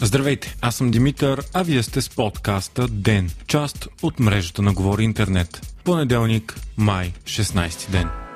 Здравейте, аз съм Димитър, а вие сте с подкаста ДЕН, част от мрежата на Говори Интернет. Понеделник, май, 16 ден.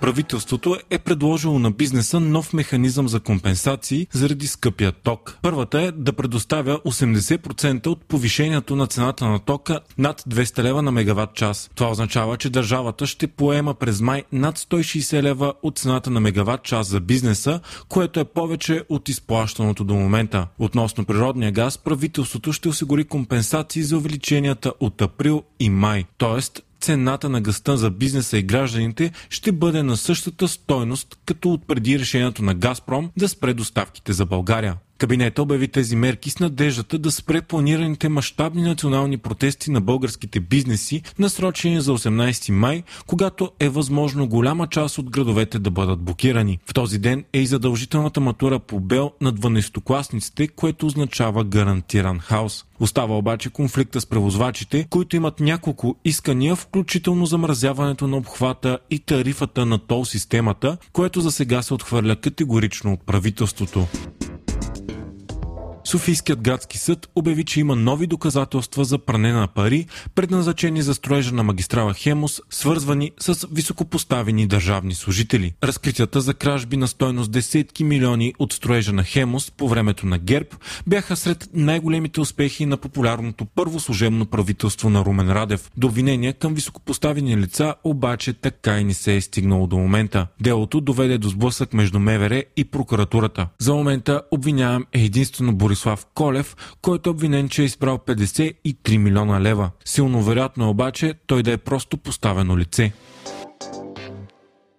Правителството е предложило на бизнеса нов механизъм за компенсации заради скъпия ток. Първата е да предоставя 80% от повишението на цената на тока над 200 лева на мегаватт час. Това означава, че държавата ще поема през май над 160 лева от цената на мегаватт час за бизнеса, което е повече от изплащаното до момента. Относно природния газ, правителството ще осигури компенсации за увеличенията от април и май, т.е цената на гъста за бизнеса и гражданите ще бъде на същата стойност, като от преди решението на Газпром да спре доставките за България. Кабинета обяви тези мерки с надеждата да спре планираните мащабни национални протести на българските бизнеси, насрочени за 18 май, когато е възможно голяма част от градовете да бъдат блокирани. В този ден е и задължителната матура по БЕЛ на 12-класниците, което означава гарантиран хаос. Остава обаче конфликта с превозвачите, които имат няколко искания, включително замразяването на обхвата и тарифата на тол системата, което за сега се отхвърля категорично от правителството. Софийският градски съд обяви, че има нови доказателства за пране на пари, предназначени за строежа на магистрала Хемус, свързвани с високопоставени държавни служители. Разкритията за кражби на стойност десетки милиони от строежа на Хемус по времето на ГЕРБ бяха сред най-големите успехи на популярното първо служебно правителство на Румен Радев. До обвинения към високопоставени лица обаче така и не се е стигнало до момента. Делото доведе до сблъсък между МВР и прокуратурата. За момента обвинявам е единствено Борис Борислав Колев, който е обвинен, че е избрал 53 милиона лева. Силно вероятно е обаче той да е просто поставено лице.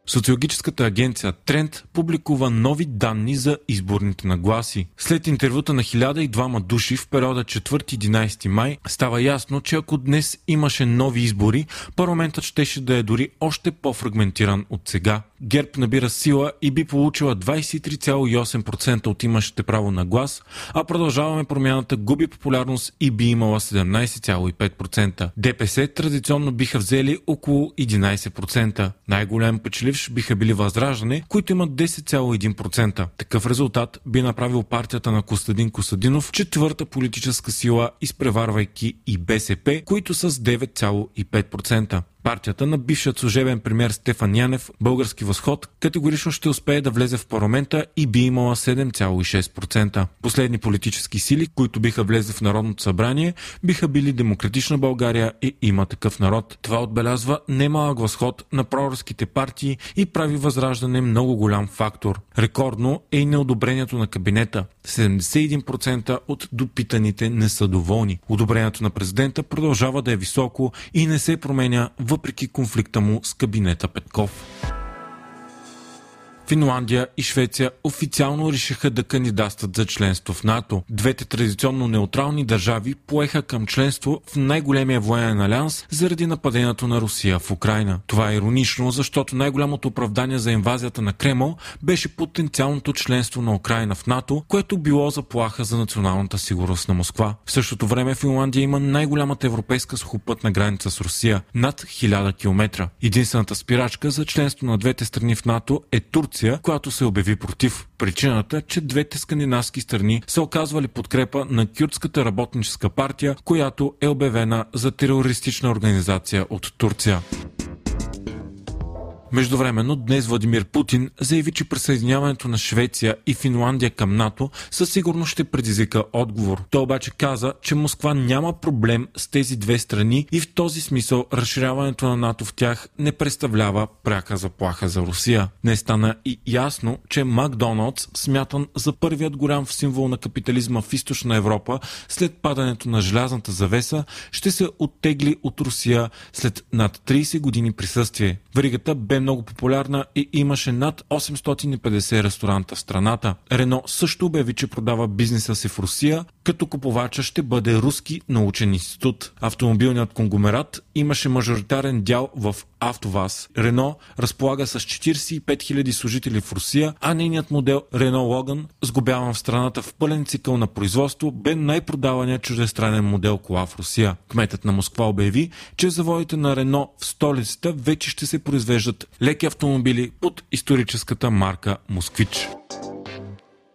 Социологическата агенция Тренд публикува нови данни за изборните нагласи. След интервюта на 1002 души в периода 4-11 май става ясно, че ако днес имаше нови избори, парламентът щеше да е дори още по-фрагментиран от сега. ГЕРБ набира сила и би получила 23,8% от имащите право на глас, а продължаваме промяната губи популярност и би имала 17,5%. ДПС традиционно биха взели около 11%. Най-голям печеливш биха били Възраждане, които имат 10,1%. Такъв резултат би направил партията на Костадин Костадинов четвърта политическа сила, изпреварвайки и БСП, които с 9,5%. Партията на бившият служебен премьер Стефан Янев, Български възход, категорично ще успее да влезе в парламента и би имала 7,6%. Последни политически сили, които биха влезли в Народното събрание, биха били Демократична България и има такъв народ. Това отбелязва немалък възход на проръските партии и прави възраждане много голям фактор. Рекордно е и неодобрението на кабинета. 71% от допитаните не са доволни. Одобрението на президента продължава да е високо и не се променя въпреки конфликта му с кабинета Петков. Финландия и Швеция официално решиха да кандидатстват за членство в НАТО. Двете традиционно неутрални държави поеха към членство в най-големия военен алианс заради нападението на Русия в Украина. Това е иронично, защото най-голямото оправдание за инвазията на Кремъл беше потенциалното членство на Украина в НАТО, което било заплаха за националната сигурност на Москва. В същото време Финландия има най-голямата европейска сухопътна граница с Русия над 1000 км. Единствената спирачка за членство на двете страни в НАТО е Турция Турция, която се обяви против. Причината, че двете скандинавски страни са оказвали подкрепа на Кюртската работническа партия, която е обявена за терористична организация от Турция. Междувременно днес Владимир Путин заяви, че присъединяването на Швеция и Финландия към НАТО със сигурност ще предизвика отговор. Той обаче каза, че Москва няма проблем с тези две страни и в този смисъл разширяването на НАТО в тях не представлява пряка заплаха за Русия. Не стана и ясно, че Макдоналдс, смятан за първият голям символ на капитализма в източна Европа след падането на желязната завеса, ще се оттегли от Русия след над 30 години присъствие. Варигата бе много популярна и имаше над 850 ресторанта в страната. Рено също обяви, че продава бизнеса си в Русия, като купувача ще бъде Руски научен институт. Автомобилният конгломерат имаше мажоритарен дял в АвтоВАЗ. Рено разполага с 45 000 служители в Русия, а нейният модел Рено Логан, сгубяван в страната в пълен цикъл на производство, бе най-продаваният чуждестранен модел кола в Русия. Кметът на Москва обяви, че заводите на Рено в столицата вече ще се произвеждат леки автомобили под историческата марка Москвич.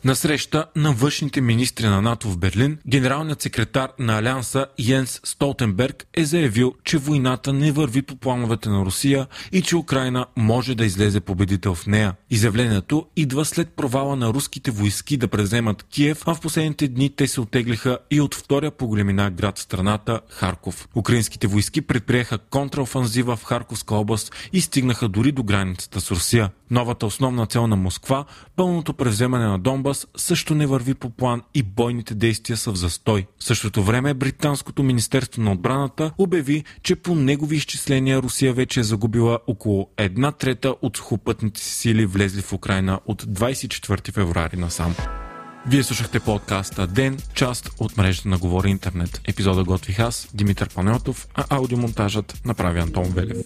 На среща на външните министри на НАТО в Берлин, генералният секретар на Алианса Йенс Столтенберг е заявил, че войната не върви по плановете на Русия и че Украина може да излезе победител в нея. Изявлението идва след провала на руските войски да преземат Киев, а в последните дни те се отеглиха и от втория по големина град в страната Харков. Украинските войски предприеха контраофанзива в Харковска област и стигнаха дори до границата с Русия. Новата основна цел на Москва, пълното превземане на Донбас, също не върви по план и бойните действия са в застой. В същото време Британското министерство на отбраната обяви, че по негови изчисления Русия вече е загубила около една трета от сухопътните си сили влезли в Украина от 24 февруари насам. Вие слушахте подкаста Ден, част от мрежата на Говори Интернет. Епизода готвих аз, Димитър Панеотов, а аудиомонтажът направи Антон Велев.